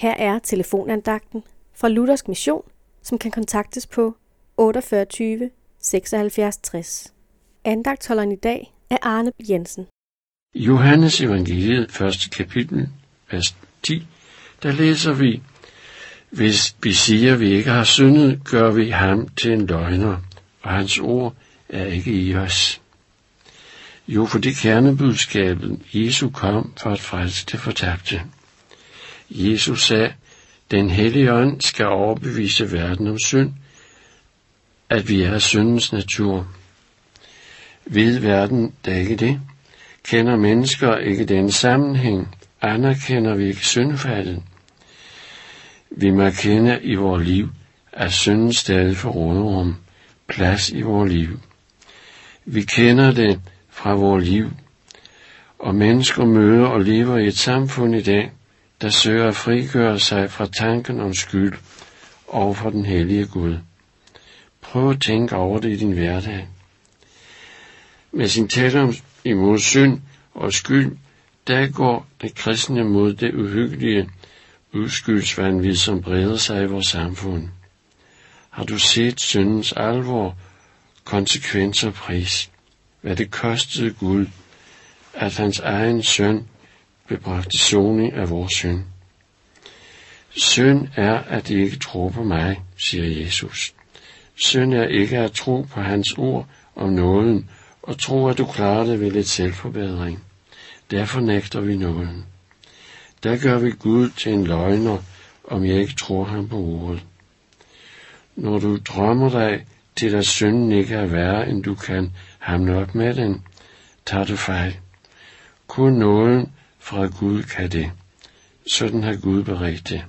Her er telefonandagten fra Luthersk Mission, som kan kontaktes på 48 76 60. Andagtholderen i dag er Arne Jensen. Johannes evangeliet, første kapitel, vers 10, der læser vi, Hvis vi siger, vi ikke har syndet, gør vi ham til en løgner, og hans ord er ikke i os. Jo, for det kernebudskabet, Jesu kom for at frelse det fortabte. Jesus sagde, den hellige ånd skal overbevise verden om synd, at vi er syndens natur. Ved verden da ikke det? Kender mennesker ikke den sammenhæng? Anerkender vi ikke syndfaldet? Vi må kende i vores liv, at synden stadig får råderum, plads i vores liv. Vi kender det fra vores liv, og mennesker møder og lever i et samfund i dag, der søger at frigøre sig fra tanken om skyld over for den hellige Gud. Prøv at tænke over det i din hverdag. Med sin tale imod synd og skyld, der går det kristne mod det uhyggelige udskyldsvandvid, som breder sig i vores samfund. Har du set syndens alvor, konsekvenser og pris? Hvad det kostede Gud, at hans egen søn blev bragt i soning af vores synd. Synd er, at de ikke tror på mig, siger Jesus. Synd er ikke at tro på hans ord om nåden, og tro, at du klarer det ved lidt selvforbedring. Derfor nægter vi nåden. Der gør vi Gud til en løgner, om jeg ikke tror ham på ordet. Når du drømmer dig til, at synden ikke er værre, end du kan hamle op med den, tager du fejl. Kun nåden fra Gud kan det. Sådan har Gud beredt det.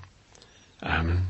Amen.